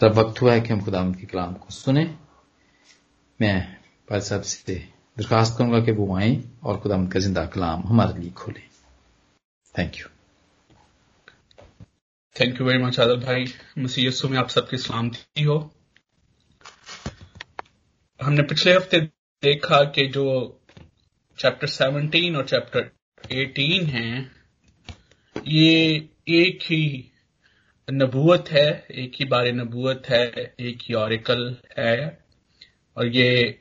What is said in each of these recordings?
तब वक्त हुआ है कि हम खुदावंद के कलाम को सुने। मैं पाल साहब से दरखास्त करूँगा कि वो आए और खुदावंद का ज़िंदा कलाम हमारे लिए खोले। Thank you thank you very much Adar भाई। मसीह में आप सबकी सलामती हो। हमने पिछले हफ़्ते देखा कि जो चैप्टर 17 और चैप्टर 18 हैं, ये एक ही नबूत है, एक ही बारे नबूत है, एक ही ऑरिकल है, और ये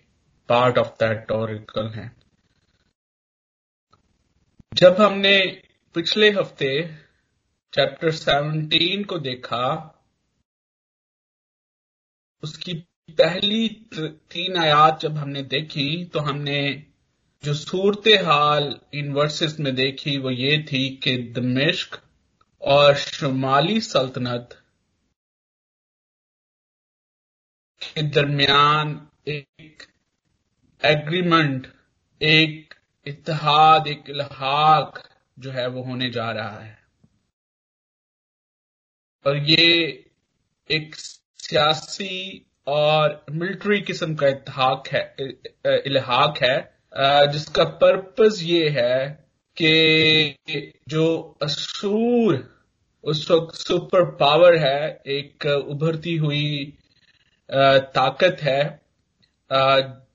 पार्ट ऑफ़ दैट ऑरिकल है। जब हमने पिछले हफ़्ते चैप्टर 17 को देखा, उसकी पहली तीन आयात जब हमने देखी तो हमने जो सूरत हाल इन वर्सेस में देखी, वो ये थी कि दमिश्क और शुमाली सल्तनत के दरमियान एक एग्रीमेंट, एक इतिहाद एक इलाहाक जो है वो होने जा रहा है। और ये एक सियासी और मिलिट्री किस्म का इतिहाक है इलाहाक है जिसका पर्पस ये है कि जो असूर उस वक्त सुपर पावर है, एक उभरती हुई ताकत है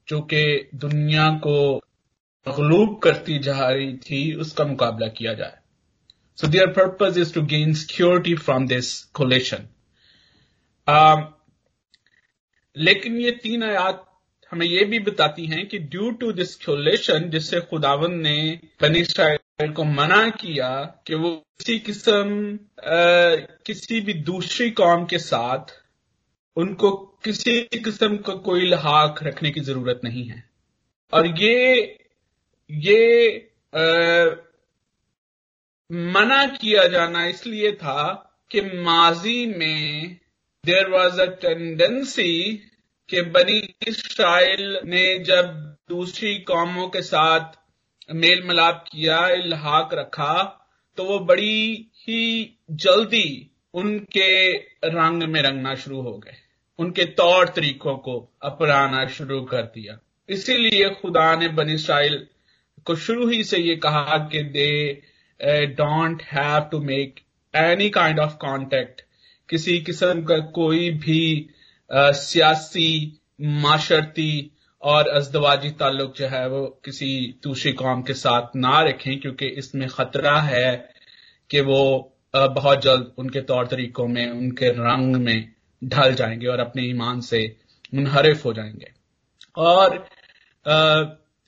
जो कि दुनिया को मखलूब करती जा रही थी, उसका मुकाबला किया जाए। So their purpose is to gain security from this coalition लेकिन ये तीन आयात हमें ये भी बताती हैं कि ड्यू टू दिस कोलेशन जिससे खुदावन ने बनी को मना किया कि वो किसी किस्म किसी भी दूसरी कौम के साथ उनको किसी किस्म का को कोई लहाक रखने की ज़रूरत नहीं है। और ये ये आ, मना किया जाना इसलिए था कि माजी में देर वॉज़ अ टेंडेंसी कि बनी इसराइल ने जब दूसरी कौमों के साथ मेल मिलाप किया, इल्हाक रखा तो वो बड़ी ही जल्दी उनके रंग में रंगना शुरू हो गए। उनके तौर तरीकों को अपनाना शुरू कर दिया। इसीलिए खुदा ने बनी इसराइल को शुरू ही से ये कहा कि they don't have to make any kind of contact किसी किस्म का कोई भी सियासी, माशरती और अजदवाजी ताल्लुक जो है वो किसी दूसरी कौम के साथ ना रखें, क्योंकि इसमें खतरा है कि वो बहुत जल्द उनके तौर तरीकों में, उनके रंग में ढल जाएँगे और अपने ईमान से मुनहरफ हो जाएँगे। और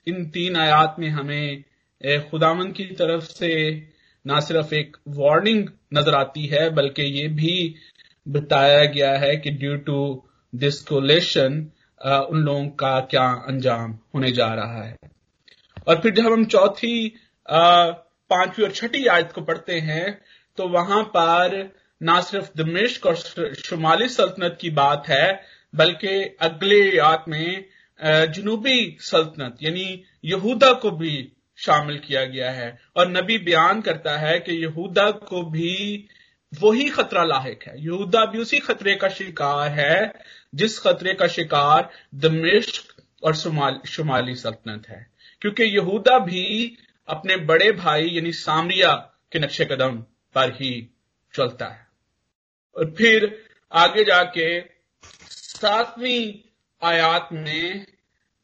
इन तीन आयात में हमें खुदामन की तरफ़ से ना सिर्फ़ एक वार्निंग नज़र आती है, बल्कि ये भी बताया गया है कि ड्यू टू दिस कोलेशन उन लोगों का क्या अंजाम होने जा रहा है? और फिर जब हम चौथी पांचवी और छठी आयत को पढ़ते हैं तो वहाँ पर ना सिर्फ़ दमिश्क और शुमाली सल्तनत की बात है, बल्कि अगले आयत में जनूबी सल्तनत, यानी यहूदा को भी शामिल किया गया है। और नबी बयान करता है कि यहूदा को भी वही खतरा लाक है। यहूदा भी उसी खतरे का शिकार है जिस खतरे का शिकार दमिश्क और शुमाली सल्तनत है। क्योंकि यहूदा भी अपने बड़े भाई, यानी सामरिया के नक्शे कदम पर ही चलता है। और फिर आगे जाके सातवीं आयात में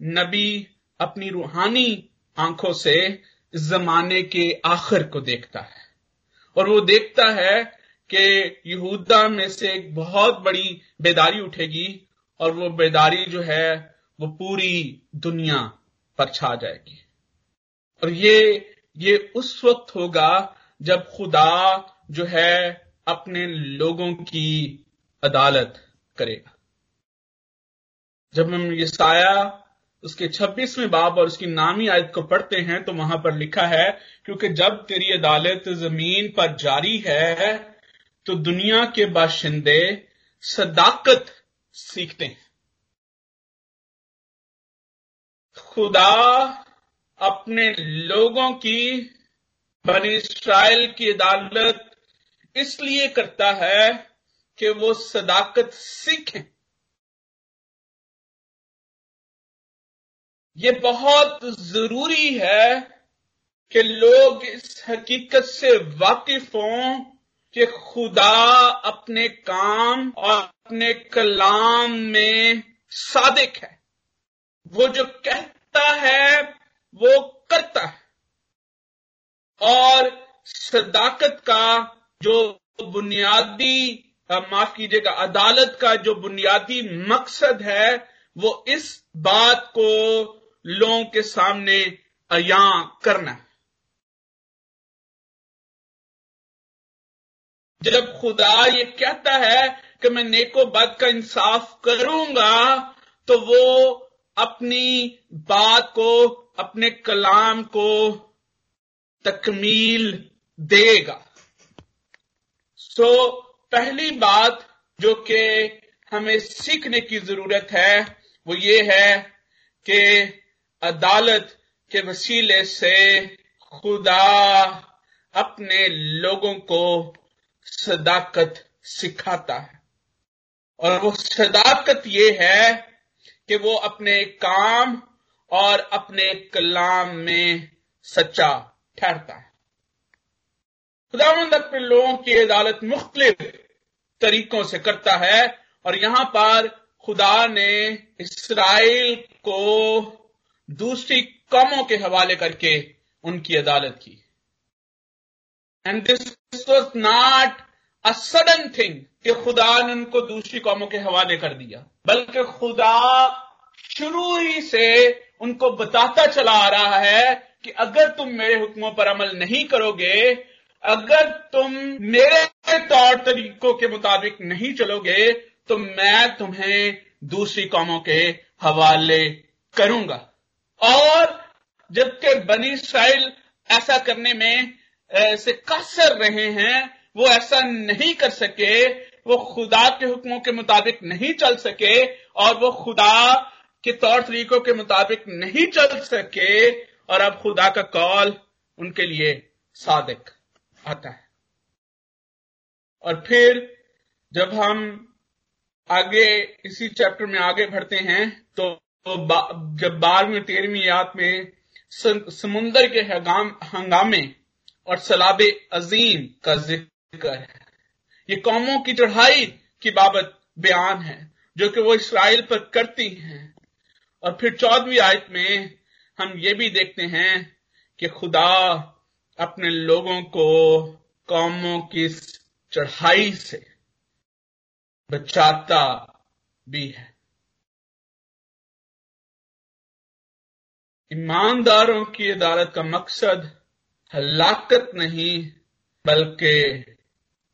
नबी अपनी रूहानी आँखों से जमाने के आखिर को देखता है। और वो देखता है कि यहूदा में से एक बहुत बड़ी बेदारी उठेगी और वो बेदारी जो है, वो पूरी दुनिया पर छा जाएगी। और ये ये उस वक्त होगा जब खुदा जो है अपने लोगों की अदालत करेगा। जब हम ये साया उसके छब्बीसवें बाब और उसकी नामी आयत को पढ़ते हैं तो वहाँ पर लिखा है, क्योंकि जब तेरी अदालत ज़मीन पर जारी है तो दुनिया के बाशिंदे सदाकत सीखते हैं। खुदा अपने लोगों की, बनी इसराइल की अदालत इसलिए करता है कि वो सदाकत सीखें। ये बहुत ज़रूरी है कि लोग इस हकीकत से वाकिफ हों कि खुदा अपने काम और अपने कलाम में सादिक है। वो जो कहता है, वो करता है। और सदाकत का जो बुनियादी माफ़ कीजिएगा, अदालत का जो बुनियादी मकसद है, वो इस बात को लोगों के सामने अया करना है। जब खुदा ये कहता है कि मैं नेको बद का इंसाफ करूँगा तो वो अपनी बात को, अपने कलाम को तकमील देगा। सो, पहली बात जो कि हमें सीखने की ज़रूरत है, वो ये है कि अदालत के वसीले से खुदा अपने लोगों को सदाकत सिखाता है। और वो सदाकत ये है कि वो अपने काम और अपने कलाम में सच्चा ठहरता है। खुदावंद अपने लोगों की अदालत मुख्तलिफ़ तरीकों से करता है और यहाँ पर खुदा ने इसराइल को दूसरी कौमों के हवाले करके उनकी अदालत की। And this was not a sudden thing कि खुदा ने उनको दूसरी कौमों के हवाले कर दिया। बल्कि खुदा शुरू ही से उनको बताता चला आ रहा है कि अगर तुम मेरे हुक्मों पर अमल नहीं करोगे, अगर तुम मेरे तौर तरीकों के मुताबिक नहीं चलोगे तो मैं तुम्हें दूसरी कौमों के हवाले करूँगा। और जबकि बनी इसराइल ऐसा करने में से कसर रहे हैं वो ऐसा नहीं कर सके वो खुदा के हुक्मों के मुताबिक नहीं चल सके और वो खुदा के तौर तरीकों के मुताबिक नहीं चल सके और अब खुदा का कॉल उनके लिए सादिक आता है। और फिर जब हम आगे इसी चैप्टर में आगे बढ़ते हैं तो, जब बारहवीं तेरहवीं याद में समुन्दर के हंगामे और सलाबे अजीम का ज़िक्र है। ये कौमों की चढ़ाई की बाबत बयान है, जो कि वो इसराइल पर करती हैं। और फिर चौदहवीं आयत में हम ये भी देखते हैं कि खुदा अपने लोगों को कौमों की चढ़ाई से बचाता भी है। ईमानदारों की अदालत का मकसद हलाकत नहीं, बल्कि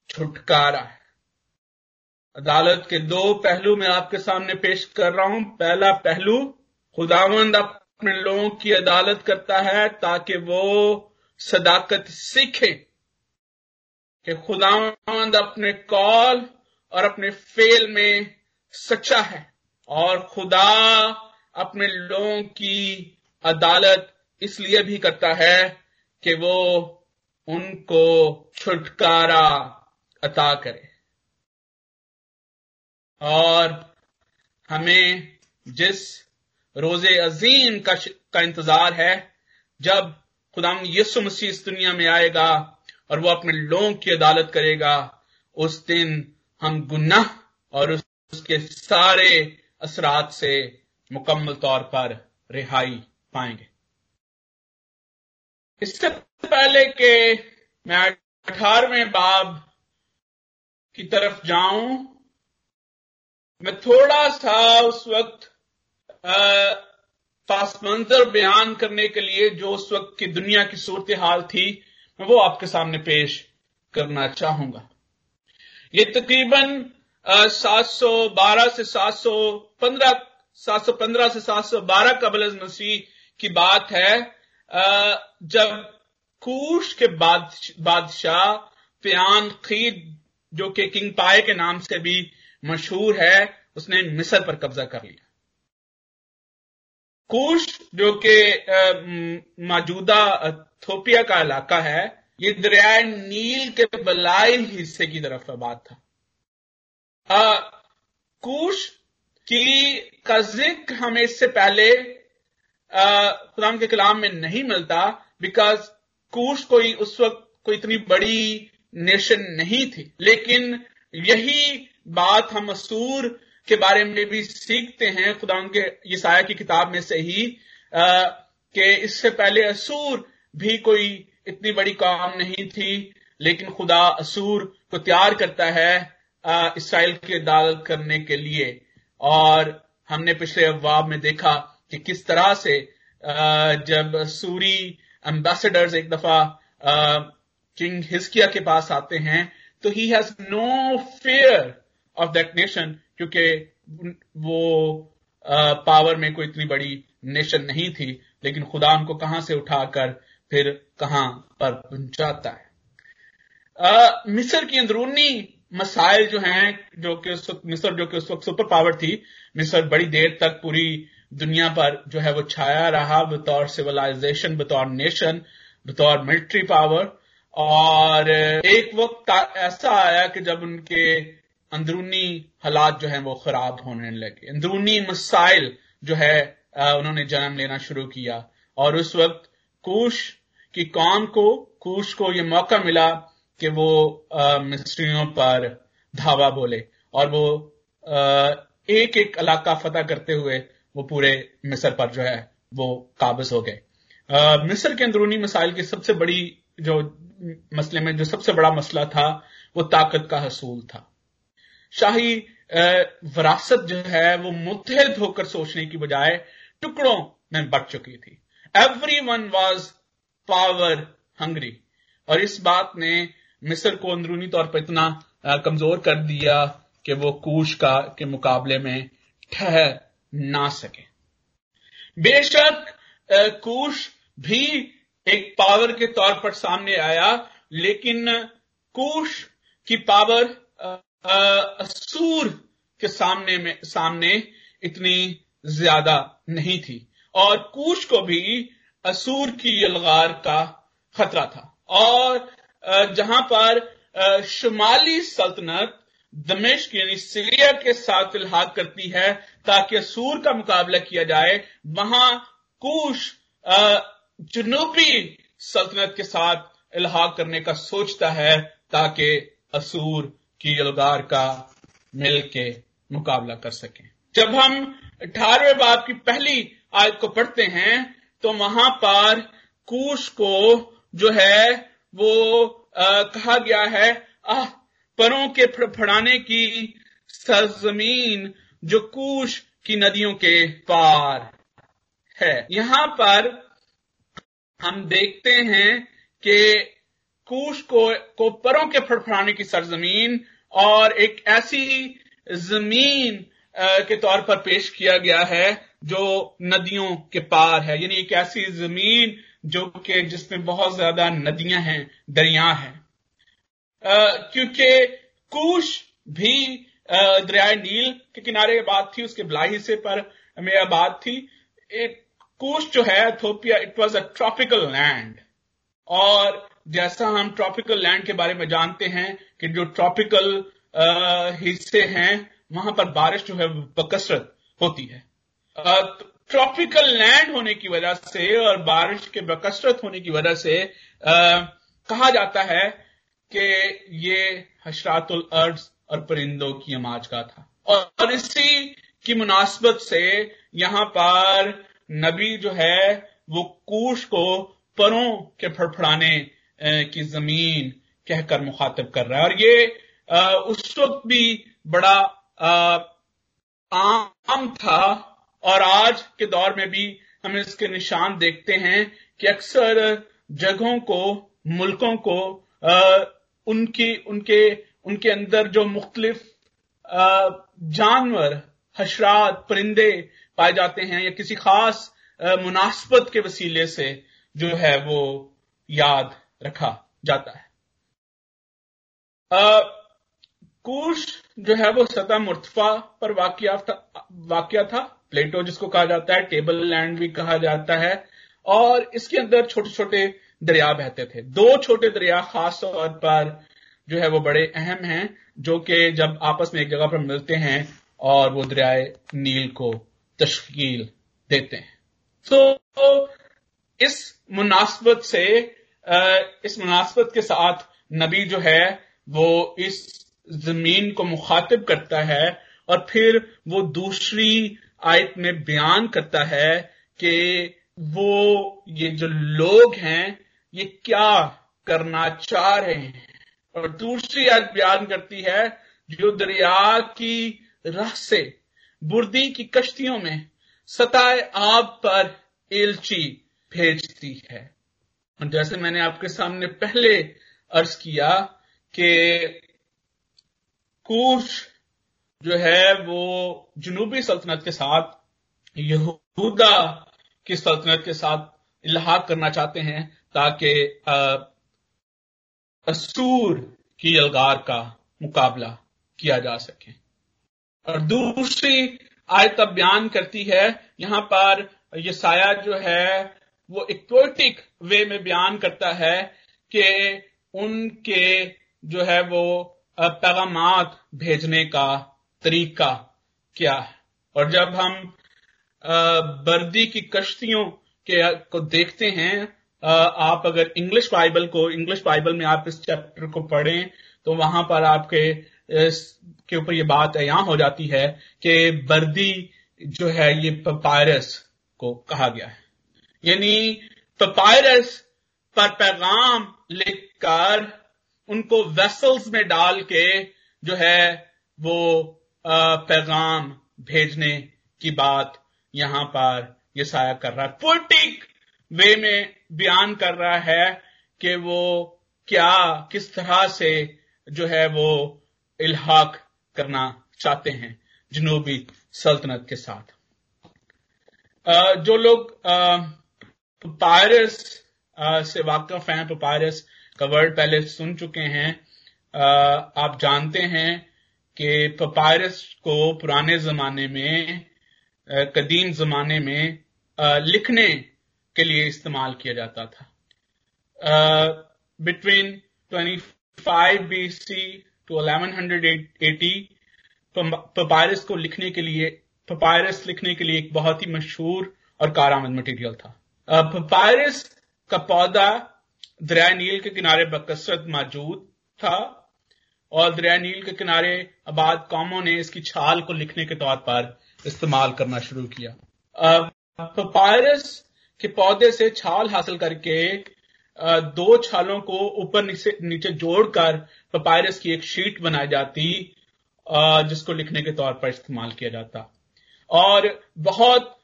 छुटकारा है। अदालत के दो पहलू मैं आपके सामने पेश कर रहा हूँ। पहला पहलू, खुदावंद अपने लोगों की अदालत करता है ताकि वो सदाकत सीखे कि खुदावंद अपने कॉल और अपने फेल में सच्चा है और खुदा अपने लोगों की अदालत इसलिए भी करता है कि वो उनको छुटकारा अता करे। और हमें जिस रोज़े अजीम का, का इंतज़ार है जब खुदा यसु मसीह इस दुनिया में आएगा और वो अपने लोगों की अदालत करेगा उस दिन हम गुनाह और उसके सारे असरात से मुकम्मल तौर पर रिहाई पाएँगे। इससे पहले के मैं अठारहवें बाब की तरफ़ जाऊँ, मैं थोड़ा सा उस वक्त पास मंजर बयान करने के लिए जो उस वक्त की दुनिया की सूरत हाल थी, मैं वो आपके सामने पेश करना चाहूँगा। ये तकरीबन 712 से 715 715 से 712 कबल मसीह की बात है। जब कूश के बादशाह प्यान खीद जो कि किंग पाए के नाम से भी मशहूर है, उसने मिस्र पर कब्जा कर लिया। कुश, जो कि मौजूदा थोपिया का इलाका है, ये दरियाए नील के बलाई हिस्से की तरफ़ आबाद था। कूश की का ज़िक्र हमें इससे पहले खुदाम के कलाम में नहीं मिलता बिकॉज़ कूश कोई उस वक्त कोई इतनी बड़ी नेशन नहीं थी। लेकिन यही बात हम असूर के बारे में भी सीखते हैं खुदा के ईसाया की किताब में से ही कि इससे पहले असूर भी कोई इतनी बड़ी काम नहीं थी, लेकिन खुदा असूर को तैयार करता है इसराइल के दाल करने के लिए। और हमने पिछले अफवाब में देखा कि किस तरह से जब सूरी एम्बेसडर्स एक दफ़ा किंग हिस्किया के पास आते हैं तो he has no fear of that nation क्योंकि वो पावर में कोई इतनी बड़ी नेशन नहीं थी, लेकिन खुदा उनको कहाँ से उठाकर फिर कहाँ पर पहुंचाता है। मिस्र की अंदरूनी मसाइल जो हैं, जो कि उस वक्त, मिस्र जो कि उस वक्त सुपर पावर थी, मिस्र बड़ी देर तक पूरी दुनिया पर जो है वो छाया रहा बतौर सिविलाइजेशन बतौर नेशन बतौर मिलिट्री पावर और एक वक्त ऐसा आया कि जब उनके अंदरूनी हालात जो है वो खराब होने लगे। अंदरूनी मसाइल जो है उन्होंने जन्म लेना शुरू किया। और उस वक्त कुश की कौम को, कुश को यह मौका मिला कि वो मिस्ट्रियों पर धावा बोले। और वो एक एक इलाका फतह करते हुए वो पूरे मिस्र पर जो है, वो काबज हो गए। मिस्र के अंदरूनी मसाइल की सबसे बड़ी जो मसले में जो सबसे बड़ा मसला था, वो ताकत का हसूल था। शाही विरासत जो है, वो मुतहद होकर सोचने की बजाय टुकड़ों में बढ़ चुकी थी। Everyone was power hungry और इस बात ने मिस्र को अंदरूनी तौर पर इतना कमज़ोर कर दिया कि वो कूश का, के मुकाबले में ठहर ना सके। बेशक कूश भी एक पावर के तौर पर सामने आया, लेकिन कूश की पावर असूर के सामने में, सामने इतनी ज़्यादा नहीं थी। और कूश को भी असूर की यलगार का खतरा था। और जहाँ पर शुमाली सल्तनत दमिश्क यानी सीरिया के साथ इलाहाक करती है ताकि असूर का मुकाबला किया जाए। वहाँ कूश जनूबी सल्तनत के साथ इलाहाक करने का सोचता है ताकि असूर की यलगार का मिल के मुकाबला कर सके। जब हम अठारहवें बाप की पहली आयत को पढ़ते हैं तो वहाँ पर कूश को जो है वो आ, कहा गया है आह परों के फड़फड़ाने की सरजमीन जो कूश की नदियों के पार है। यहाँ पर हम देखते हैं कि कूश को को परों के फड़फड़ाने की सरजमीन और एक ऐसी ज़मीन के तौर पर पेश किया गया है जो नदियों के पार है। यानी एक ऐसी ज़मीन जो कि जिसमें बहुत ज़्यादा नदियाँ हैं, दरिया हैं। क्योंकि कूश भी दरियाए नील के किनारे आबाद थी उसके बलाई हिस्से पर में आबाद थी। एक कूश जो है Ethiopia it was a tropical land और जैसा हम ट्रॉपिकल लैंड के बारे में जानते हैं कि जो ट्रॉपिकल हिस्से हैं वहाँ पर बारिश जो है बकसरत होती है। ट्रॉपिकल लैंड होने की वजह से और बारिश के बकसरत होने की वजह से आ, कहा जाता है कि ये हशरातुल अर्ज़ और परिंदों की अमाज का था। और, इसी की मुनासबत से यहाँ पर नबी जो है वो कूश को परों के फड़फड़ाने की ज़मीन कहकर मुखातब कर रहा है। और ये उस वक्त भी बड़ा आम था। और आज के दौर में भी हम इसके निशान देखते हैं कि अक्सर जगहों को मुल्कों को उनकी उनके उनके अंदर जो मुख्तलिफ़ जानवर, हशरात, परिंदे पाए जाते हैं या किसी खास मुनासबत के वसीले से जो है वो याद रखा जाता है। कूश जो है वो सतह मुर्तफा पर वाकिया था प्लेटो जिसको कहा जाता है, टेबल लैंड भी कहा जाता है, और इसके अंदर छोटे छोटे दरिया बहते थे। दो छोटे दरिया खास तौर पर जो है वो बड़े अहम हैं, जो कि जब आपस में एक जगह पर मिलते हैं और वो दरियाए नील को तश्कील देते हैं। तो इस मुनासबत से इस मुनासबत के साथ नबी जो है, वो इस ज़मीन को मुखातिब करता है और फिर वो दूसरी आयत में बयान करता है कि वो, ये जो लोग हैं, ये क्या करना चाह रहे हैं? और दूसरी आयत बयान करती है जो दरिया की राह से, बुर्दी की कश्तियों में सताए आब पर एलची भेजती है। और जैसे मैंने आपके सामने पहले अर्ज़ किया कि कूश जो है वो जनूबी सल्तनत के साथ, यहूदा की सल्तनत के साथ इलाहाक करना चाहते हैं ताकि असूर की अलगार का मुकाबला किया जा सके। और दूसरी आयत बयान करती है, यहाँ पर ये साया जो है, वो इक्वेटिक वे में बयान करता है कि उनके जो है वो पैगाम भेजने का तरीका क्या है। और जब हम बर्दी की कश्तियों के, को देखते हैं आप अगर इंग्लिश बाइबल को इंग्लिश बाइबल में आप इस चैप्टर को पढ़ें तो वहाँ पर आपके के ऊपर ये बात यहाँ हो जाती है कि बर्दी जो है ये पपायरस को कहा गया है। यानी पपायरस पर पैगाम लिखकर उनको वेसल्स में डाल के जो है वो पैगाम भेजने की बात यहाँ पर ये साया कर रहा है। पोलिटिक वे में बयान कर रहा है कि वो क्या, किस तरह से जो है वो इल्हाक करना चाहते हैं जनूबी सल्तनत के साथ। जो लोग पायरस से वाकफ हैं पायरस का वर्ड पहले सुन चुके हैं। आप जानते हैं कि पपायरस को पुराने जमाने में कदीम जमाने में लिखने के लिए इस्तेमाल किया जाता था। बिटवीन 25 बीसी टू 1180 पपायरस को लिखने के लिए पपायरस लिखने के लिए एक बहुत ही मशहूर और कारामद मटेरियल था। पपायरस का पौधा दरिया नील के किनारे बकसरत मौजूद था और दरिया नील के किनारे आबाद कौमों ने इसकी छाल को लिखने के तौर पर इस्तेमाल करना शुरू किया। पपायरस के पौधे से छाल हासिल करके दो छालों को ऊपर नीचे नीचे जोड़कर पपायरस की एक शीट बनाई जाती जिसको लिखने के तौर पर इस्तेमाल किया जाता। और बहुत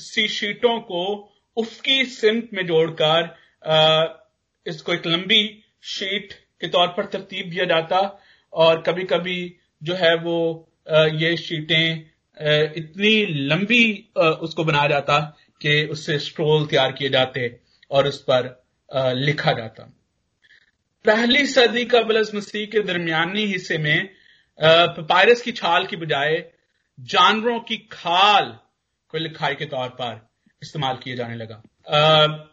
सी शीटों को उसकी सिमत में जोड़कर इसको एक लंबी शीट के तौर पर तरतीब दिया जाता। और कभी कभी जो है वो ये शीटें इतनी लंबी उसको बनाया जाता कि उससे स्ट्रोल तैयार किए जाते और उस पर लिखा जाता। पहली सदी का बलस मसीह के दरमियानी हिस्से में पायरस की छाल की बजाय जानवरों की खाल को लिखाई के तौर पर इस्तेमाल किया जाने लगा।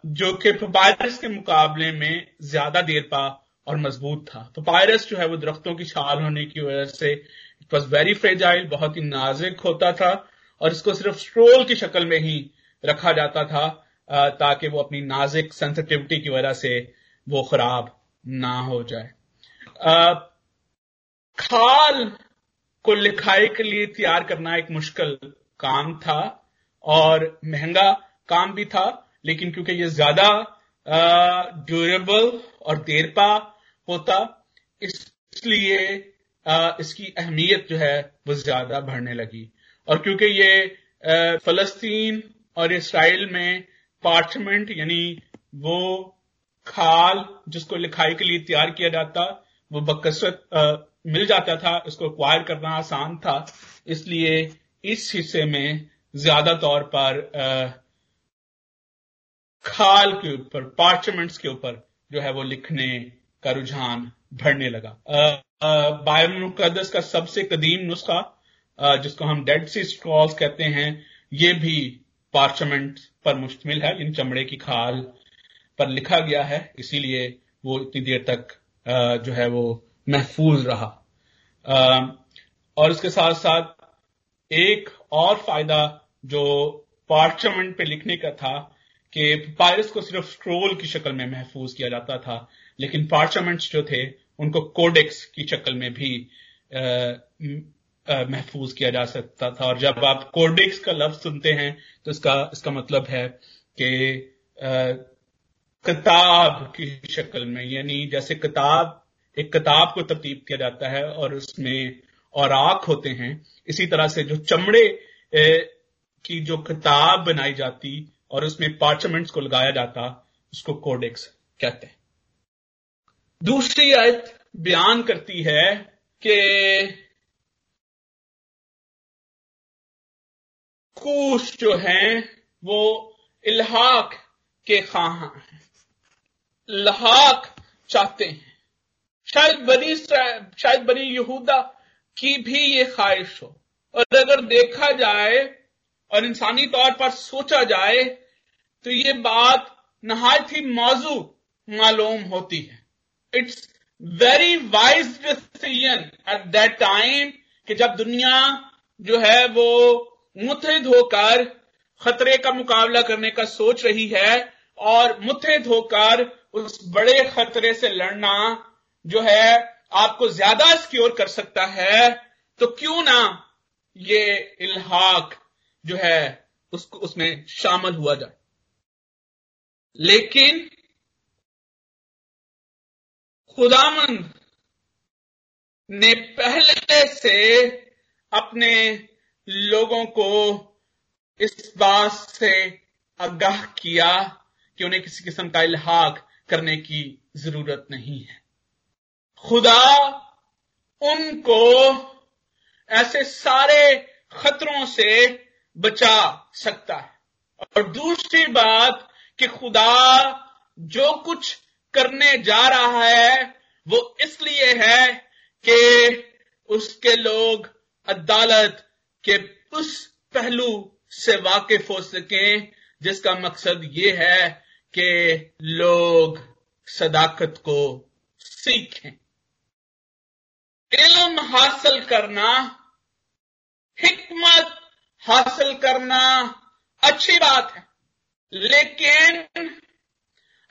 जो कि पपायरस के मुकाबले में ज़्यादा देर पा और मज़बूत था। पपायरस जो है वो दरख्तों की छाल होने की वजह से इट वॉज़ वेरी फ्रेजाइल बहुत ही नाजुक होता था और इसको सिर्फ़ स्ट्रोल की शक्ल में ही रखा जाता था ताकि वो अपनी नाजिक सेंसिटिविटी की वजह से वो खराब ना हो जाए। खाल को लिखाई के लिए तैयार करना एक मुश्किल काम था और महँगा काम भी था, लेकिन क्योंकि ये ज़्यादा ड्यूरेबल और देरपा होता, इसलिए इसकी अहमियत जो है वो ज़्यादा बढ़ने लगी। और क्योंकि ये फलस्तीन और इसराइल में पार्चमेंट यानी वो खाल जिसको लिखाई के लिए तैयार किया जाता वो बकसरत मिल जाता था इसको एक्वायर करना आसान था। इसलिए इस हिस्से में ज़्यादा तौर पर आ, खाल के ऊपर पार्चमेंट्स के ऊपर जो है वो लिखने का रुझान बढ़ने लगा। बाइबल का सबसे कदीम नुस्खा जिसको हम डेड सी स्क्रॉल्स कहते हैं ये भी पार्चमेंट पर मुश्तमिल है, इन चमड़े की खाल पर लिखा गया है। इसीलिए वो इतनी देर तक जो है वो महफूज रहा। और इसके साथ साथ एक और फ़ायदा जो पार्चमेंट पे लिखने का था कि पायरस को सिर्फ़ स्क्रोल की शक्ल में महफूज किया जाता था, लेकिन पार्चमेंट्स जो थे, उनको कोडेक्स की शक्ल में भी महफूज किया जा सकता था। और जब आप कोडेक्स का लफ्ज सुनते हैं तो इसका इसका मतलब है कि किताब की शक्ल में, यानी जैसे किताब, एक किताब को तरतीब किया जाता है और उसमें और आख होते हैं, इसी तरह से जो चमड़े की जो किताब बनाई जाती और उसमें पार्चमेंट्स को लगाया जाता, उसको कोडेक्स कहते हैं। दूसरी आयत बयान करती है कि कूश जो हैं, वो इल्हाक के खां हैं। लहाक चाहते हैं। शायद बनी शायद बनी यहूदा की भी ये ख्वाहिश हो। और अगर देखा जाए और इंसानी तौर पर सोचा जाए तो ये बात नहायत ही मौजू मालूम होती है। It's very wise decision at that time कि जब दुनिया जो है वो मुतहद होकर खतरे का मुकाबला करने का सोच रही है और मुतहद होकर उस बड़े खतरे से लड़ना जो है आपको ज़्यादा सिक्योर कर सकता है तो क्यों ना ये इल्हाक जो है उसको, उसमें शामिल हुआ जाए। लेकिन खुदामंद ने पहले से अपने लोगों को इस बात से आगाह किया कि उन्हें किसी किस्म का इल्हाक करने की ज़रूरत नहीं है। खुदा उनको ऐसे सारे खतरों से बचा सकता है। और दूसरी बात कि खुदा जो कुछ करने जा रहा है, वो इसलिए है कि उसके लोग अदालत के उस पहलू से वाकिफ हो सकें, जिसका मकसद ये है कि लोग सदाकत को सीखें। इल्म हासिल करना, हिकमत हासिल करना अच्छी बात है। लेकिन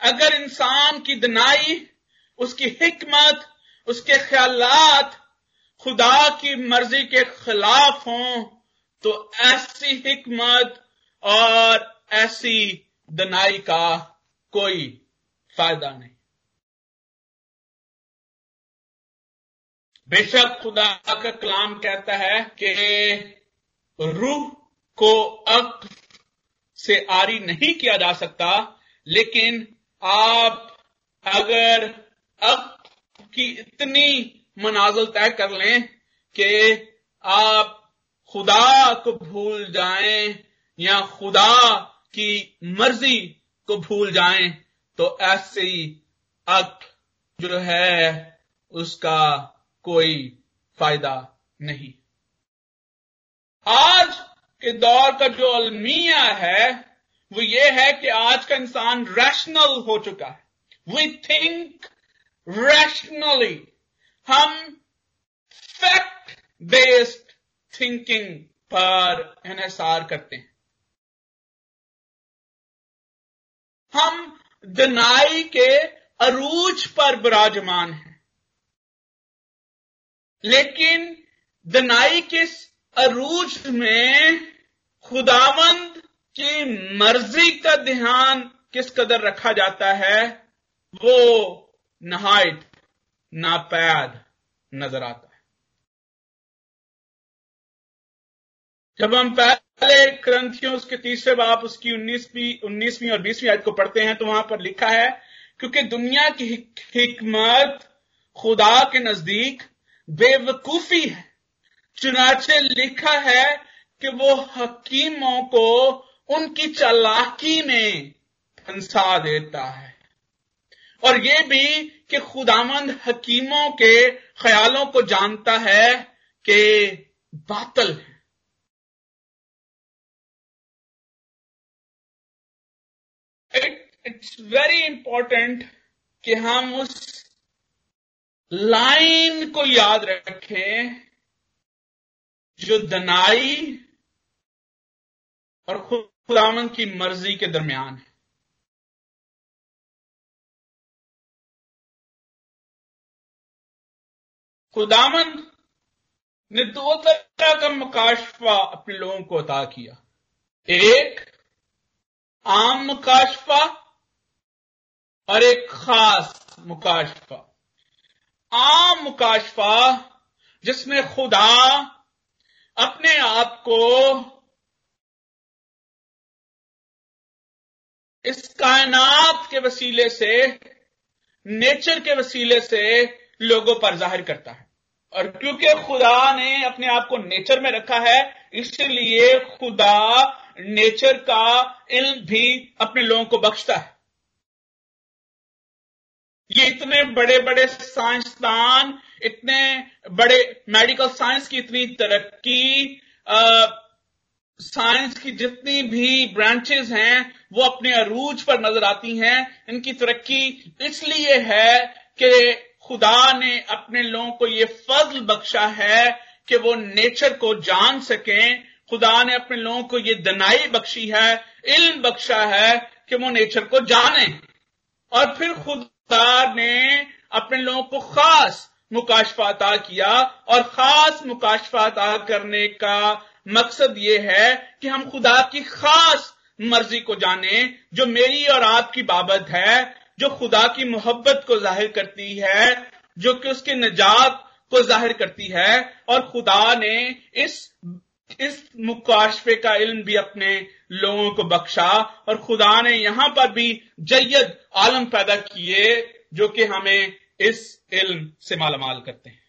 अगर इंसान की दनाई, उसकी हिकमत, उसके ख्यालात खुदा की मर्ज़ी के खिलाफ हों तो ऐसी हिकमत और ऐसी दनाई का कोई फ़ायदा नहीं। बेशक खुदा का कलाम कहता है कि रूह को अक से आरी नहीं किया जा सकता, लेकिन आप अगर अक की इतनी मनाजल तय कर लें कि आप खुदा को भूल जाएँ या खुदा की मर्ज़ी को भूल जाएँ तो ऐसे ही अक जो है, उसका कोई फ़ायदा नहीं। आज के दौर का जो अलमिया है, वो ये है कि आज का इंसान रैशनल हो चुका है। वी थिंक रैशनली हम फैक्ट बेस्ड थिंकिंग पर एनएसआर करते हैं। हम दनाई के अरूज पर विराजमान हैं। लेकिन दनाई के अरूज में खुदावंद की मर्ज़ी का ध्यान किस कदर रखा जाता है, वो नहायत नापैद नज़र आता है। जब हम पहले ग्रंथियों उसके तीसरे बाप, उसकी उन्नीसवीं उन्नीसवीं और बीसवीं आयत को पढ़ते हैं तो वहाँ पर लिखा है, क्योंकि दुनिया की हिकमत खुदा के नज़दीक बेवकूफ़ी है। चुनाचे लिखा है कि वो हकीमों को उनकी चालाकी में फंसा देता है। और ये भी कि खुदामंद हकीमों के ख्यालों को जानता है कि बातल है। इट्स वेरी इंपॉर्टेंट कि हम उस लाइन को याद रखें जो दनाई और खुदामंद की मर्ज़ी के दरमियान है। खुदावन ने दो तरह का मुकाशफा अपने लोगों को अदा किया। एक आम मुकाशफा और एक खास मुकाशफा आम मुकाशफा जिसमें खुदा अपने आप को इस कायनात के वसीले से, नेचर के वसीले से लोगों पर ज़ाहिर करता है। और क्योंकि खुदा ने अपने आप को नेचर में रखा है, इसलिए खुदा नेचर का इल्म भी अपने लोगों को बख्शता है। ये इतने बड़े बड़े साइंसदान इतने बड़े मेडिकल साइंस की इतनी तरक्की साइंस की जितनी भी ब्रांचेस हैं, वो अपने अरूज पर नज़र आती हैं। इनकी तरक्की इसलिए है कि खुदा ने अपने लोगों को ये फजल बख्शा है कि वो नेचर को जान सकें। खुदा ने अपने लोगों को ये दनाई बख्शी है, इल्म बख्शा है कि वो नेचर को जाने। और फिर खुदा ने अपने लोगों को खास मुकाशफा किया और खास मुकाशफा करने का मकसद ये है कि हम खुदा की खास मर्ज़ी को जाने, जो मेरी और आपकी बाबत है। जो खुदा की मोहब्बत को ज़ाहिर करती है, जो कि उसके निजात को ज़ाहिर करती है, और खुदा ने इस इस मुकाशफे का इल्म भी अपने लोगों को बख्शा, और खुदा ने यहाँ पर भी जैद आलम पैदा किए, जो कि हमें इस इल्म से मालामाल करते हैं।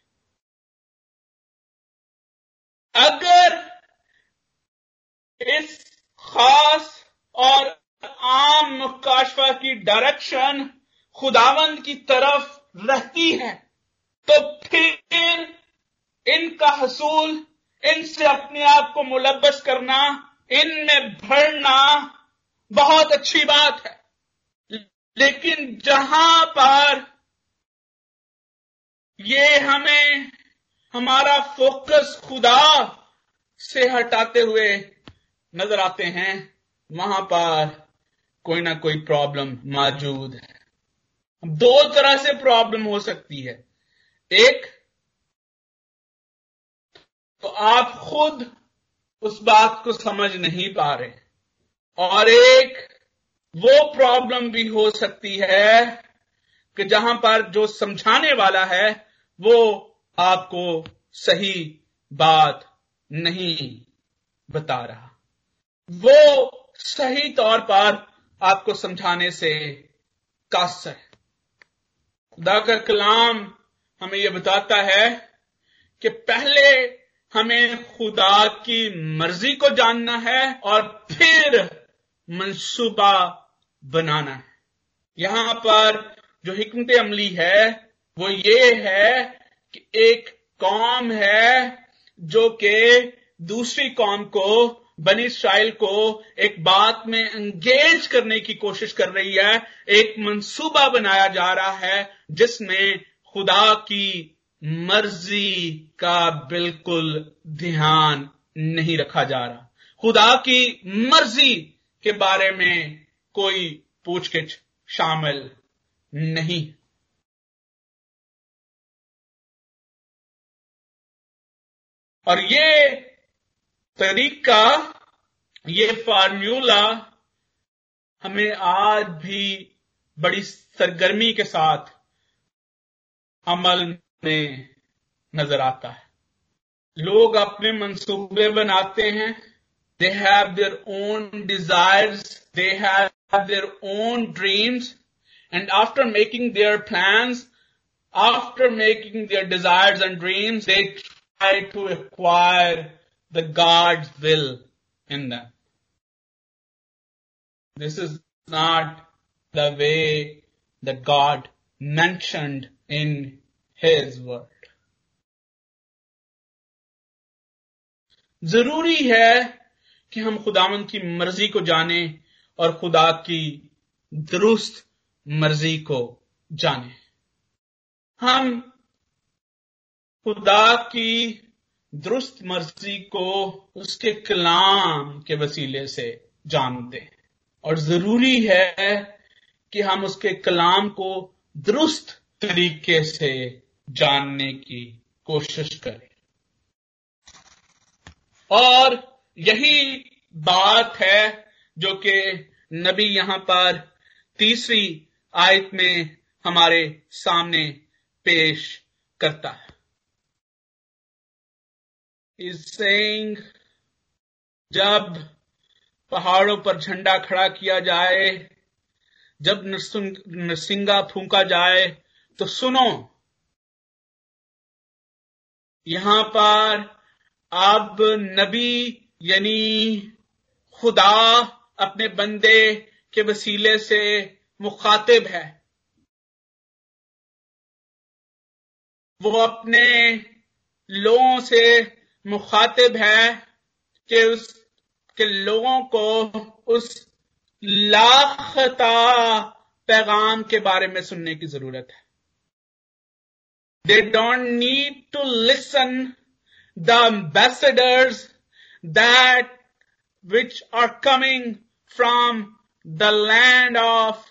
अगर इस खास और आम मुकाशफा की डायरेक्शन खुदावंद की तरफ़ रहती है। तो फिर इनका हसूल, इनसे अपने आप को मुलबस करना, इनमें भरना बहुत अच्छी बात है। लेकिन जहाँ पर ये हमें हमारा फोकस खुदा से हटाते हुए नज़र आते हैं, वहाँ पर कोई ना कोई प्रॉब्लम मौजूद है। दो तरह से प्रॉब्लम हो सकती है। एक तो आप खुद उस बात को समझ नहीं पा रहे और एक, वो प्रॉब्लम भी हो सकती है कि जहाँ पर जो समझाने वाला है, वो आपको सही बात नहीं बता रहा। वो सही तौर पर आपको समझाने से कासर खुदा का कलाम हमें यह बताता है कि पहले हमें खुदा की मर्ज़ी को जानना है और फिर मंसूबा बनाना है। यहाँ पर जो हिकमत अमली है, वो ये है कि एक कौम है जो कि दूसरी कौम को बनी इसराइल को एक बात में एंगेज करने की कोशिश कर रही है, एक मंसूबा बनाया जा रहा है, जिसमें खुदा की मर्ज़ी का बिल्कुल ध्यान नहीं रखा जा रहा। खुदा की मर्ज़ी के बारे में कोई पूछगिछ शामिल नहीं। और ये तरीका ये फार्मूला हमें आज भी बड़ी सरगर्मी के साथ अमल में नज़र आता है। लोग अपने मंसूबे बनाते हैं। They have their own desires they have their own dreams and after making their plans after making their desires and dreams they try to acquire the God's will in them. This is not the way that God mentioned in His word. ज़रूरी है कि हम खुदावन की मर्ज़ी को जाने और खुदा की दुरुस्त मर्ज़ी को जाने हम खुदा की दुरुस्त मर्ज़ी को उसके कलाम के वसीले से जानते और ज़रूरी है कि हम उसके कलाम को दुरुस्त तरीके से जानने की कोशिश करें। और यही बात है जो कि नबी यहाँ पर तीसरी आयत में हमारे सामने पेश करता है। इज़ सेइंग जब पहाड़ों पर झंडा खड़ा किया जाए, जब नरसिंगा फूंका जाए तो सुनो। यहाँ पर अब नबी यानी खुदा अपने बंदे के वसीले से मुखातिब है। वो अपने लोगों से मुखातिब है कि उस, के लोगों को उस लाखता पैगाम के बारे में सुनने की ज़रूरत है they don't need to listen the ambassadors that which are coming from the land of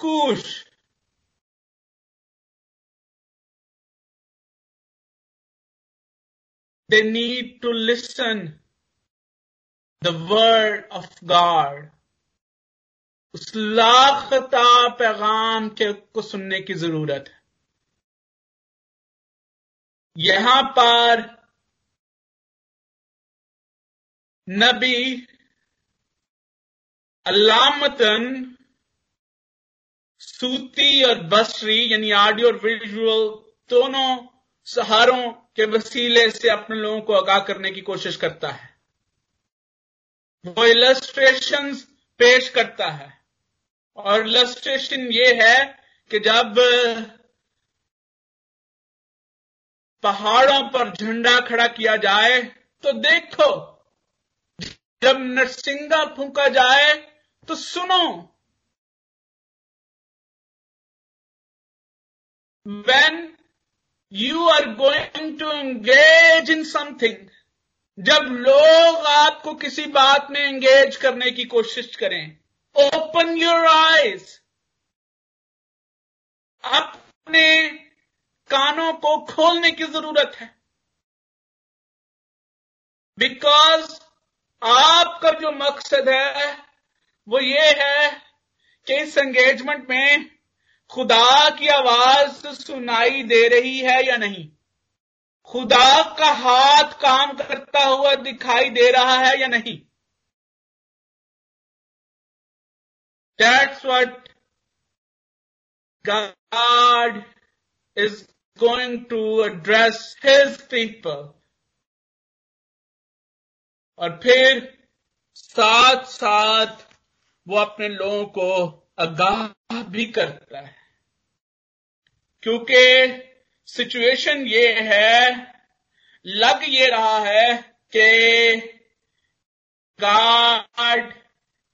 Cush. They need to listen the word of God. उस लाखता पैगाम के को सुनने की ज़रूरत है यहाँ पर नबी अलामतन सूती और बसरी यानी ऑडियो और विजुअल दोनों सहारों के वसीले से अपने लोगों को आगाह करने की कोशिश करता है। वो इलस्ट्रेशन पेश करता है। और इलस्ट्रेशन ये है कि जब पहाड़ों पर झंडा खड़ा किया जाए तो देखो, जब नरसिंगा फूका जाए तो सुनो। When you are going to engage in something जब लोग आपको किसी बात में एंगेज करने की कोशिश करें ओपन योर आईज अपने कानों को खोलने की ज़रूरत है। बिकॉज़ आपका जो मकसद है, वो ये है कि इस एंगेजमेंट में खुदा की आवाज़ सुनाई दे रही है या नहीं खुदा का हाथ काम करता हुआ दिखाई दे रहा है या नहीं That's what God is going to address His people. और फिर साथ साथ वो अपने लोगों को आगाह भी करता है। क्योंकि सिचुएशन ये है, लग ये रहा है कि God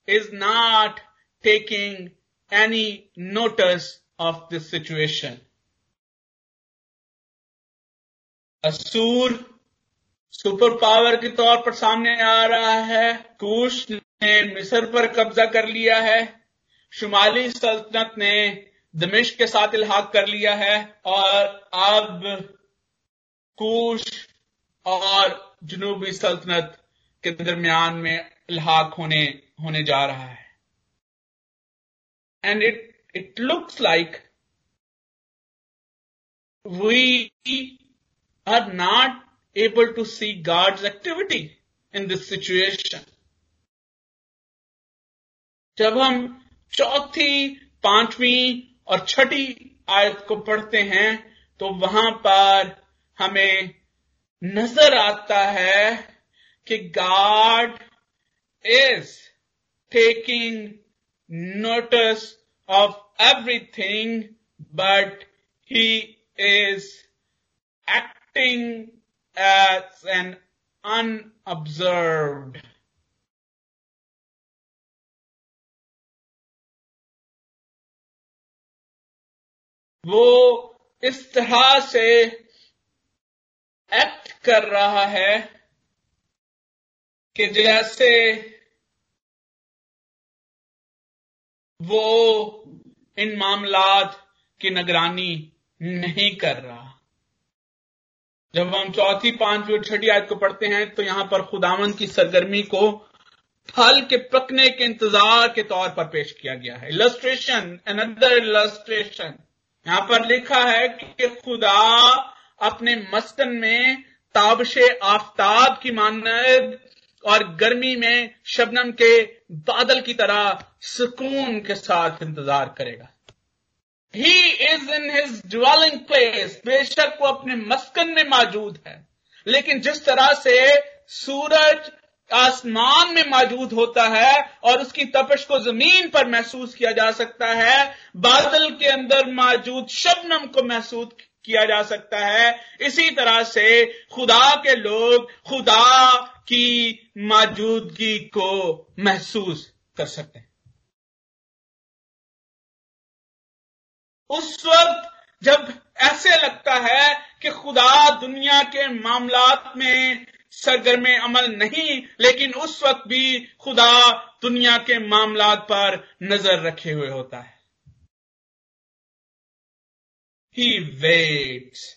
is not taking any notice of this situation. Asur super power के तौर पर सामने आ रहा है। कूश ने मिस्र पर कब्जा कर लिया है। शुमाली सल्तनत ने दमिश के साथ इलाहाक कर लिया है और अब कूश और जनूबी सल्तनत के दरमियान में इलाहाक होने होने जा रहा है and it it looks like we are not able to see God's activity in this situation. जब हम चौथी, पांचवी और छठी आयत को पढ़ते हैं तो वहाँ पर हमें नज़र आता है कि God is taking notice of everything but he is acting as an unobserved. वो इस तरह से एक्ट कर रहा है कि जैसे वो इन मामलात की निगरानी नहीं कर रहा। जब हम चौथी, पांचवी और छठी आयत को पढ़ते हैं तो यहाँ पर खुदावन की सरगर्मी को फल के पकने के इंतज़ार के तौर पर पेश किया गया है। इलस्ट्रेशन अनदर इलस्ट्रेशन यहाँ पर लिखा है कि खुदा अपने मस्कन में ताबश आफ्ताब की मानद और गर्मी में शबनम के बादल की तरह सुकून के साथ इंतज़ार करेगा। He is in his dwelling place बेशक वो अपने मस्कन में मौजूद है। लेकिन जिस तरह से सूरज आसमान में मौजूद होता है और उसकी तपश को ज़मीन पर महसूस किया जा सकता है। बादल के अंदर मौजूद शबनम को महसूस किया जा सकता है। इसी तरह से खुदा के लोग खुदा की मौजूदगी को महसूस कर सकते हैं। उस वक्त जब ऐसे लगता है कि खुदा दुनिया के मामलात में सरगर्म अमल नहीं, लेकिन उस वक्त भी खुदा दुनिया के मामला पर नज़र रखे हुए होता है। ही वेट्स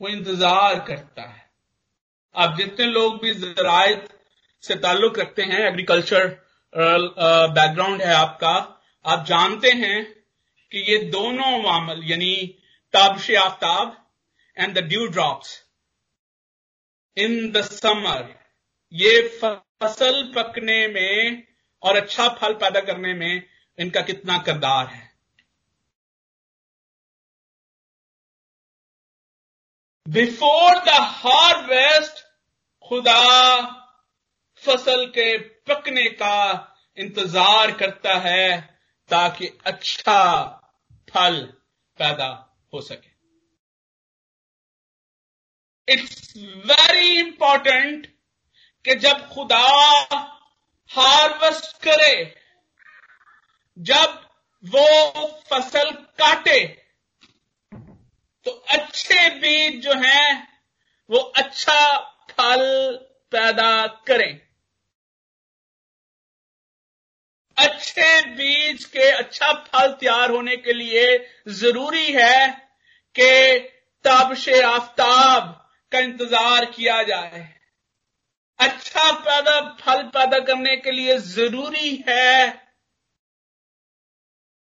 वो इंतज़ार करता है। आप जितने लोग भी जरायत से ताल्लुक रखते हैं एग्रीकल्चर बैकग्राउंड है आपका, आप जानते हैं कि ये दोनों मामल, यानी ताबश Aftab and the dew drops in the summer ये फ़सल पकने में और अच्छा फल पैदा करने में इनका कितना किरदार है। बिफोर द हार्वेस्ट खुदा फ़सल के पकने का इंतज़ार करता है ताकि अच्छा फल पैदा हो सके। इट्स वेरी इंपॉर्टेंट कि जब खुदा हार्वेस्ट करे, जब वो फ़सल काटे तो अच्छे बीज जो हैं, वो अच्छा फल पैदा करें। अच्छे बीज के अच्छा फल तैयार होने के लिए ज़रूरी है कि ताबश आफ्ताब का इंतज़ार किया जाए। अच्छा पैदा, फल पैदा करने के लिए ज़रूरी है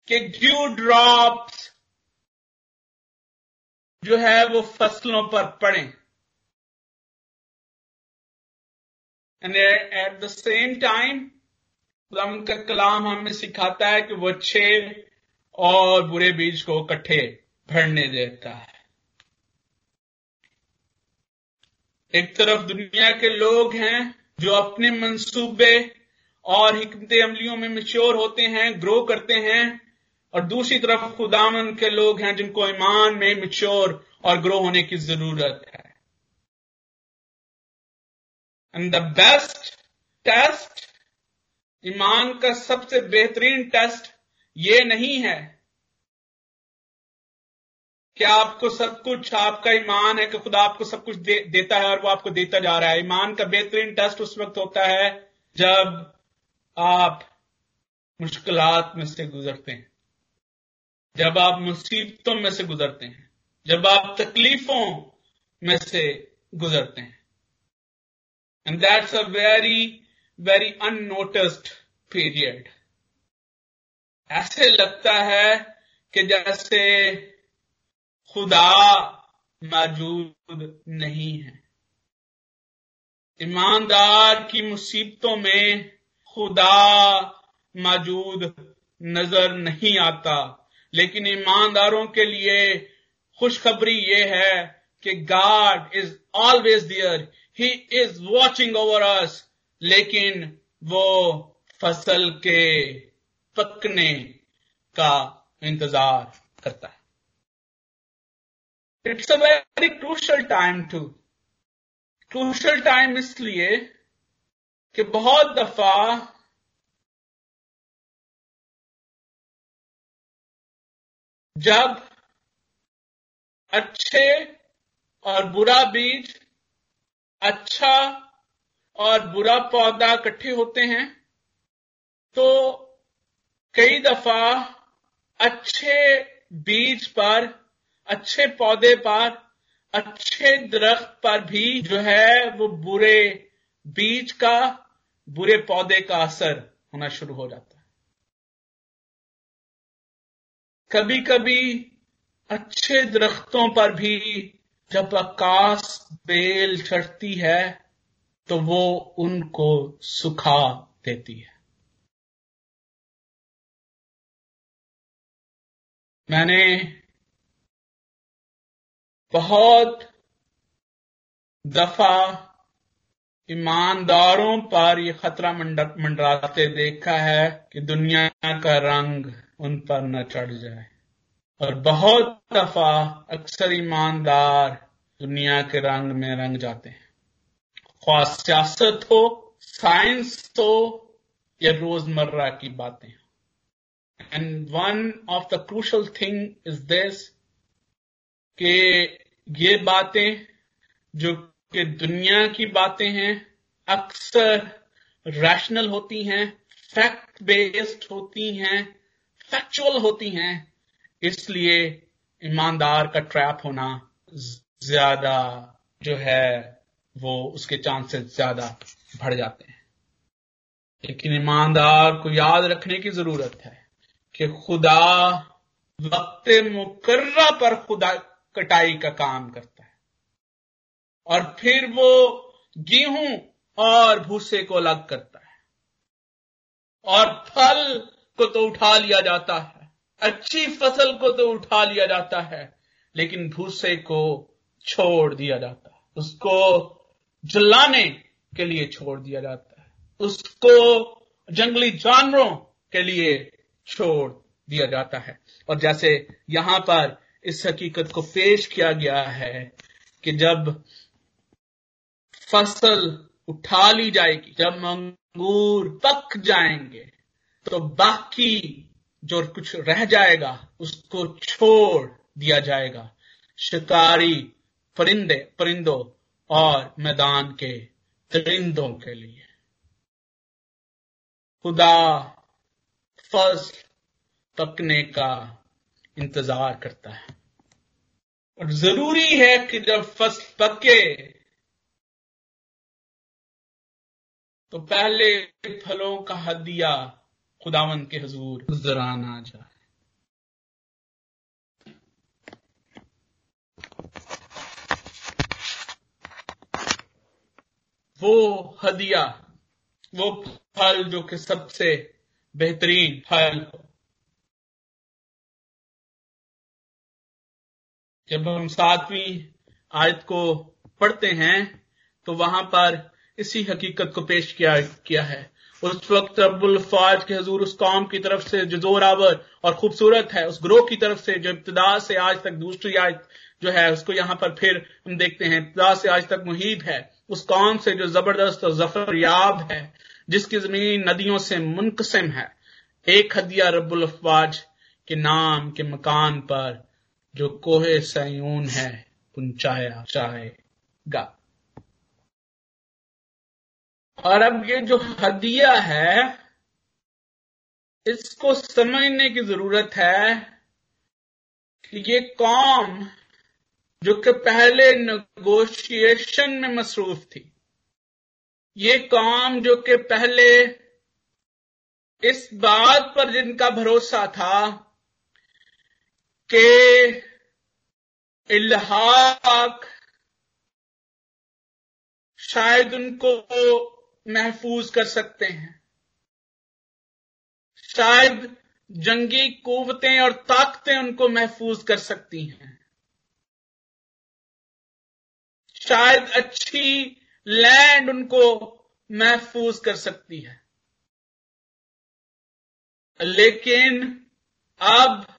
कि ड्यू ड्रॉप्स जो है वो फ़सलों पर पड़े। And at the same time का कलाम हमें सिखाता है कि वो अच्छे और बुरे बीज को इकट्ठे भरने देता है। एक तरफ़ दुनिया के लोग हैं जो अपने मंसूबे और हिकमत अमलियों में मिच्योर होते हैं ग्रो करते हैं, और दूसरी तरफ़ खुदामन के लोग हैं जिनको ईमान में मिच्योर और ग्रो होने की ज़रूरत है। एंड द बेस्ट टेस्ट ईमान का सबसे बेहतरीन टेस्ट ये नहीं है कि आपको सब कुछ आपका ईमान है कि खुदा आपको सब कुछ दे, देता है और वो आपको देता जा रहा है। ईमान का बेहतरीन टेस्ट उस वक्त होता है जब आप मुश्किलात में से गुजरते हैं। जब आप मुसीबतों में से गुजरते हैं। जब आप तकलीफों में से गुजरते हैं। And that's a very very unnoticed period ऐसे लगता है कि जैसे खुदा मौजूद नहीं है। ईमानदार की मुसीबतों में खुदा मौजूद नज़र नहीं आता। लेकिन ईमानदारों के लिए खुशखबरी यह है कि God is always there he is watching over us लेकिन वो फ़सल के पकने का इंतज़ार करता है। It's a very crucial time to crucial time इसलिए कि बहुत दफ़ा जब अच्छे और बुरा बीज अच्छा और बुरा पौधा इकट्ठे होते हैं तो कई दफ़ा अच्छे बीज पर अच्छे पौधे पर, अच्छे दरख्त पर भी जो है वो बुरे बीज का, बुरे पौधे का असर होना शुरू हो जाता है। कभी कभी अच्छे दरख्तों पर भी जब आकाश बेल चढ़ती है तो वो उनको सुखा देती है। मैंने बहुत दफ़ा ईमानदारों पर यह खतरा मंडराते देखा है कि दुनिया का रंग उन पर न चढ़ जाए। और बहुत दफ़ा अक्सर ईमानदार दुनिया के रंग में रंग जाते हैं। ख्वा सियासत हो, साइंस हो, या रोज़मर्रा की बातें and one of the crucial thing is this कि ये बातें, जो कि दुनिया की बातें हैं, अक्सर रैशनल होती हैं फैक्ट बेस्ड होती हैं फैक्चुअल होती हैं, इसलिए ईमानदार का ट्रैप होना ज़्यादा जो है, वो उसके चांसेस ज़्यादा बढ़ जाते हैं। लेकिन ईमानदार को याद रखने की ज़रूरत है कि खुदा वक्त मुकर्रा पर खुदा कटाई का काम करता है। और फिर वो गेहूँ और भूसे को अलग करता है। और फल को तो उठा लिया जाता है। अच्छी फ़सल को तो उठा लिया जाता है, लेकिन भूसे को छोड़ दिया जाता है। उसको जलाने के लिए छोड़ दिया जाता है। उसको जंगली जानवरों के लिए छोड़ दिया जाता है। और जैसे यहाँ पर इस हकीकत को पेश किया गया है कि जब फ़सल उठा ली जाएगी, जब अंगूर पक जाएँगे तो बाकी जो कुछ रह जाएगा, उसको छोड़ दिया जाएगा। शिकारी परिंदे, परिंदों और मैदान के परिंदों के लिए। खुदा फ़सल पकने का इंतज़ार करता है। और ज़रूरी है कि जब फ़सल पके तो पहले फलों का हदिया खुदावन के हजूर जरान आ जाए। वो हदिया, वो फल जो कि सबसे बेहतरीन फल जब हम सातवीं आयत को पढ़ते हैं तो वहाँ पर इसी हकीकत को पेश किया किया है। उस वक्त अब्बुल फाज के हजूर उस कौम की तरफ़ से जो जोरावर और खूबसूरत है, उस ग्रोह की तरफ़ से जो इब्तदा से आज तक दूसरी आज जो है, उसको यहाँ पर फिर हम देखते हैं, इब्तदा से आज तक मुहिब है। उस कौम से जो ज़बरदस्त और ज़फ़र याब है, जिसकी ज़मीन नदियों से मुनकसिम है। एक हदिया रब्बुल अफवाज के नाम के मकान पर जो कोहे सयून है पहुँचाया जाएगा और अब ये जो हदिया है, इसको समझने की ज़रूरत है कि ये कौम जो कि पहले नेगोशिएशन में मसरूफ थी, ये कौम जो कि पहले इस बात पर जिनका भरोसा था कि इल्हाक शायद उनको महफूज कर सकते हैं। शायद जंगी कुवतें और ताकतें उनको महफूज कर सकती हैं। शायद अच्छी लैंड उनको महफूज कर सकती है। लेकिन अब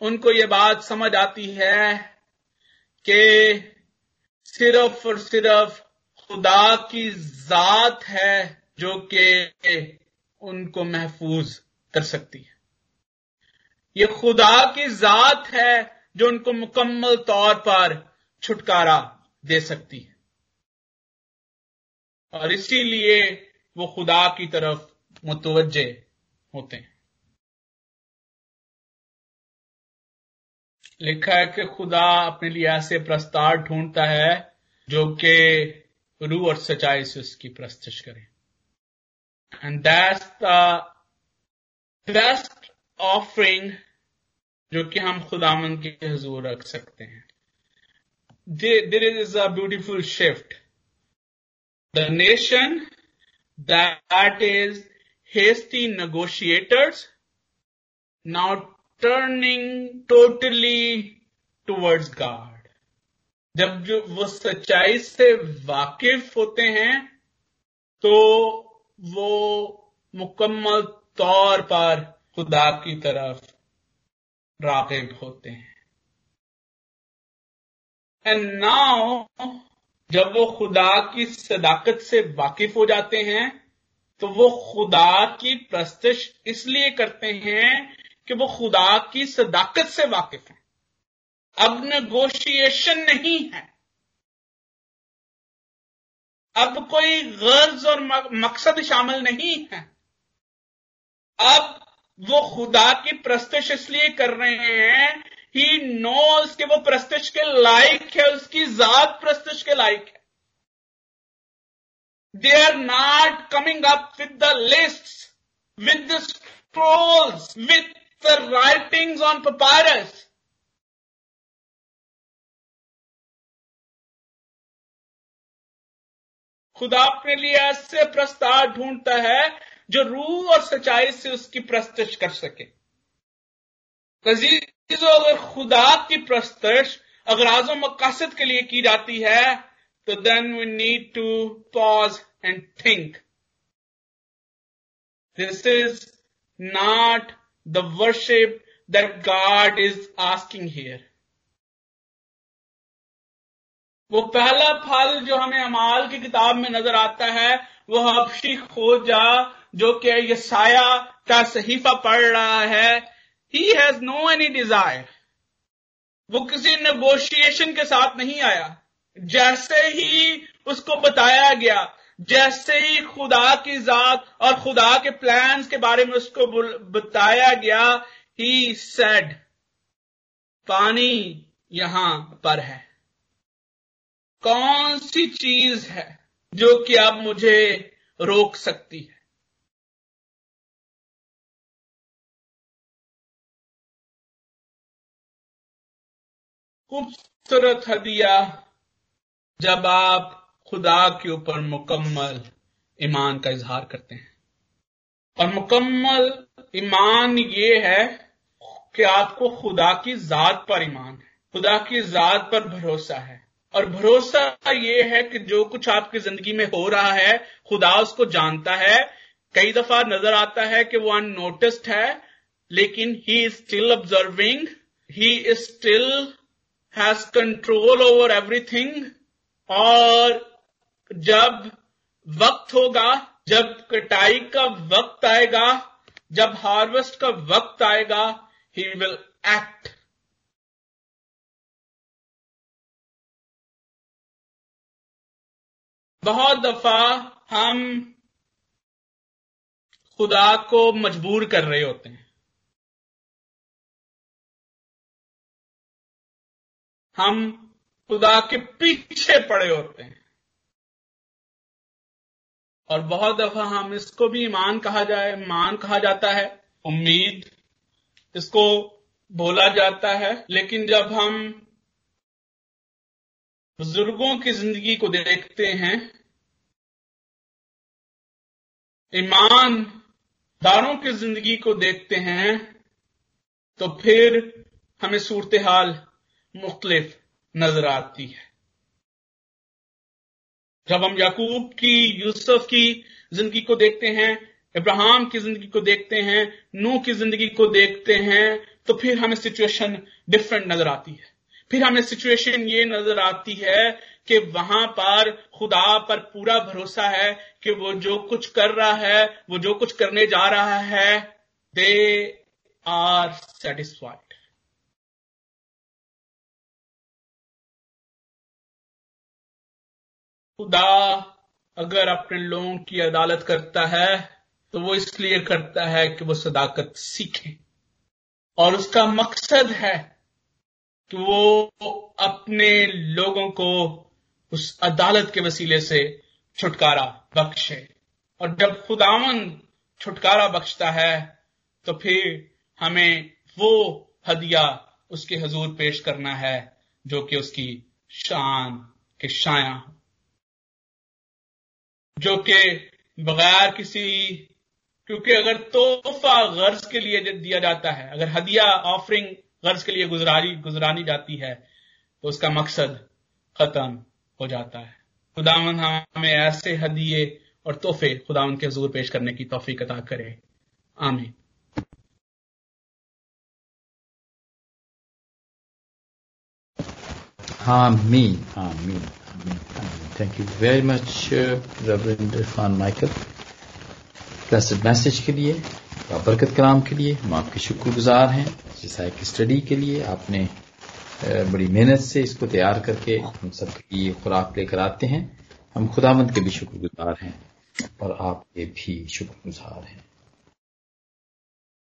उनको ये बात समझ आती है कि सिर्फ़ और सिर्फ़ खुदा की जात है जो कि उनको महफूज कर सकती है। ये खुदा की जात है जो उनको मुकम्मल तौर पर छुटकारा दे सकती है। और इसीलिए वो खुदा की तरफ़ मुतवजे होते हैं। लिखा है कि खुदा अपने लिए ऐसे प्रस्ताव ढूंढता है जो कि रूह और सच्चाई से उसकी प्रस्तुत करे। And that's the best offering जो कि हम खुदामन के हजूर रख सकते हैं। There is a beautiful shift the nation that is hasty negotiators now turning totally towards God जब जो वो सच्चाई से वाकिफ होते हैं तो वो मुकम्मल तौर पर खुदा की तरफ़ रागिब होते हैं। एंड नाउ जब वो खुदा की सदाकत से वाकिफ हो जाते हैं तो वो खुदा की प्रस्तुश इसलिए करते हैं कि वो खुदा की सदाकत से वाकिफ है। अब नेगोशिएशन नहीं है। अब कोई गर्ज और मकसद शामिल नहीं है। अब वो खुदा की प्रस्तुश इसलिए कर रहे हैं ही नोज़ के वो प्रस्तुश के लायक है, उसकी जात प्रस्तुश के लायक है। They are not coming up with the list with the scrolls with the writings on papyrus. खुदा अपने लिए ऐसे प्रस्ताव ढूंढता है जो रूह और सच्चाई से उसकी प्रस्तुत कर सके अजीजों, अगर खुदा की प्रस्तुत अगर आजो मकासद के लिए की जाती है तो then we need to pause and think this is not the worship that God is asking here. वो पहला फल जो हमें अमाल की किताब में नज़र आता है, वो हबशी खोजा जो कि यसाया का सहीफा पढ़ रहा है। He has no any desire वो किसी नेगोशिएशन के साथ नहीं आया। जैसे ही उसको बताया गया जैसे ही खुदा की जात और खुदा के प्लान्स के बारे में उसको बताया गया ही सेड पानी यहाँ पर है। कौन सी चीज़ है जो कि अब मुझे रोक सकती है? खूबसूरत हदिया, जब आप खुदा के ऊपर मुकम्मल ईमान का इजहार करते हैं। और मुकम्मल ईमान ये है कि आपको खुदा की जात पर ईमान है। खुदा की जात पर भरोसा है। और भरोसा ये है कि जो कुछ आपकी ज़िंदगी में हो रहा है, खुदा उसको जानता है। कई दफ़ा नज़र आता है कि वो अनोटिस्ड है, लेकिन he is still observing he is still has control over everything और जब वक्त होगा, जब कटाई का वक्त आएगा, जब हार्वेस्ट का वक्त आएगा ही विल एक्ट बहुत दफ़ा हम खुदा को मजबूर कर रहे होते हैं। हम खुदा के पीछे पड़े होते हैं। और बहुत दफ़ा हम इसको भी ईमान कहा जाए, मान कहा जाता है, उम्मीद इसको बोला जाता है। लेकिन जब हम बुज़ुर्गों की ज़िंदगी को देखते हैं ईमान दारों की ज़िंदगी को देखते हैं तो फिर हमें सूरत हाल मुख्तलिफ़ नज़र आती है। जब हम याकूब की, यूसुफ की ज़िंदगी को देखते हैं इब्राहिम की ज़िंदगी को देखते हैं नू की ज़िंदगी को देखते हैं तो फिर हमें सिचुएशन डिफरेंट नज़र आती है फिर हमें सिचुएशन ये नज़र आती है कि वहाँ पर खुदा पर पूरा भरोसा है कि वो जो कुछ कर रहा है, वो जो कुछ करने जा रहा है दे are satisfied. खुदा अगर अपने लोगों की अदालत करता है तो वो इसलिए करता है कि वो सदाकत सीखें। और उसका मकसद है कि वो अपने लोगों को उस अदालत के वसीले से छुटकारा बख्शे। और जब खुदावन छुटकारा बख्शता है तो फिर हमें वो हदिया उसके हजूर पेश करना है, जो कि उसकी शान के शाया हो जो कि बगैर किसी, क्योंकि अगर तोहफा गर्ज के लिए दिया जाता है, अगर हदिया ऑफरिंग गर्ज के लिए गुजरानी गुजरानी जाती है तो उसका मकसद खत्म हो जाता है खुदावन हमें ऐसे हदिये और तोहफे खुदावन के हजूर पेश करने की तोहफी अता करे आमीन Amen. Amen. You very much, uh, Reverend Irfan Michael. Blessed message के लिए बरकत कलाम के लिए हम आपके शुक्रगुजार हैं। जिसा की स्टडी के लिए आपने बड़ी मेहनत से इसको तैयार करके हम सबके लिए खुराक लेकर आते हैं। हम खुदामंद के भी शुक्रगुजार हैं और आपके भी शुक्रगुजार हैं।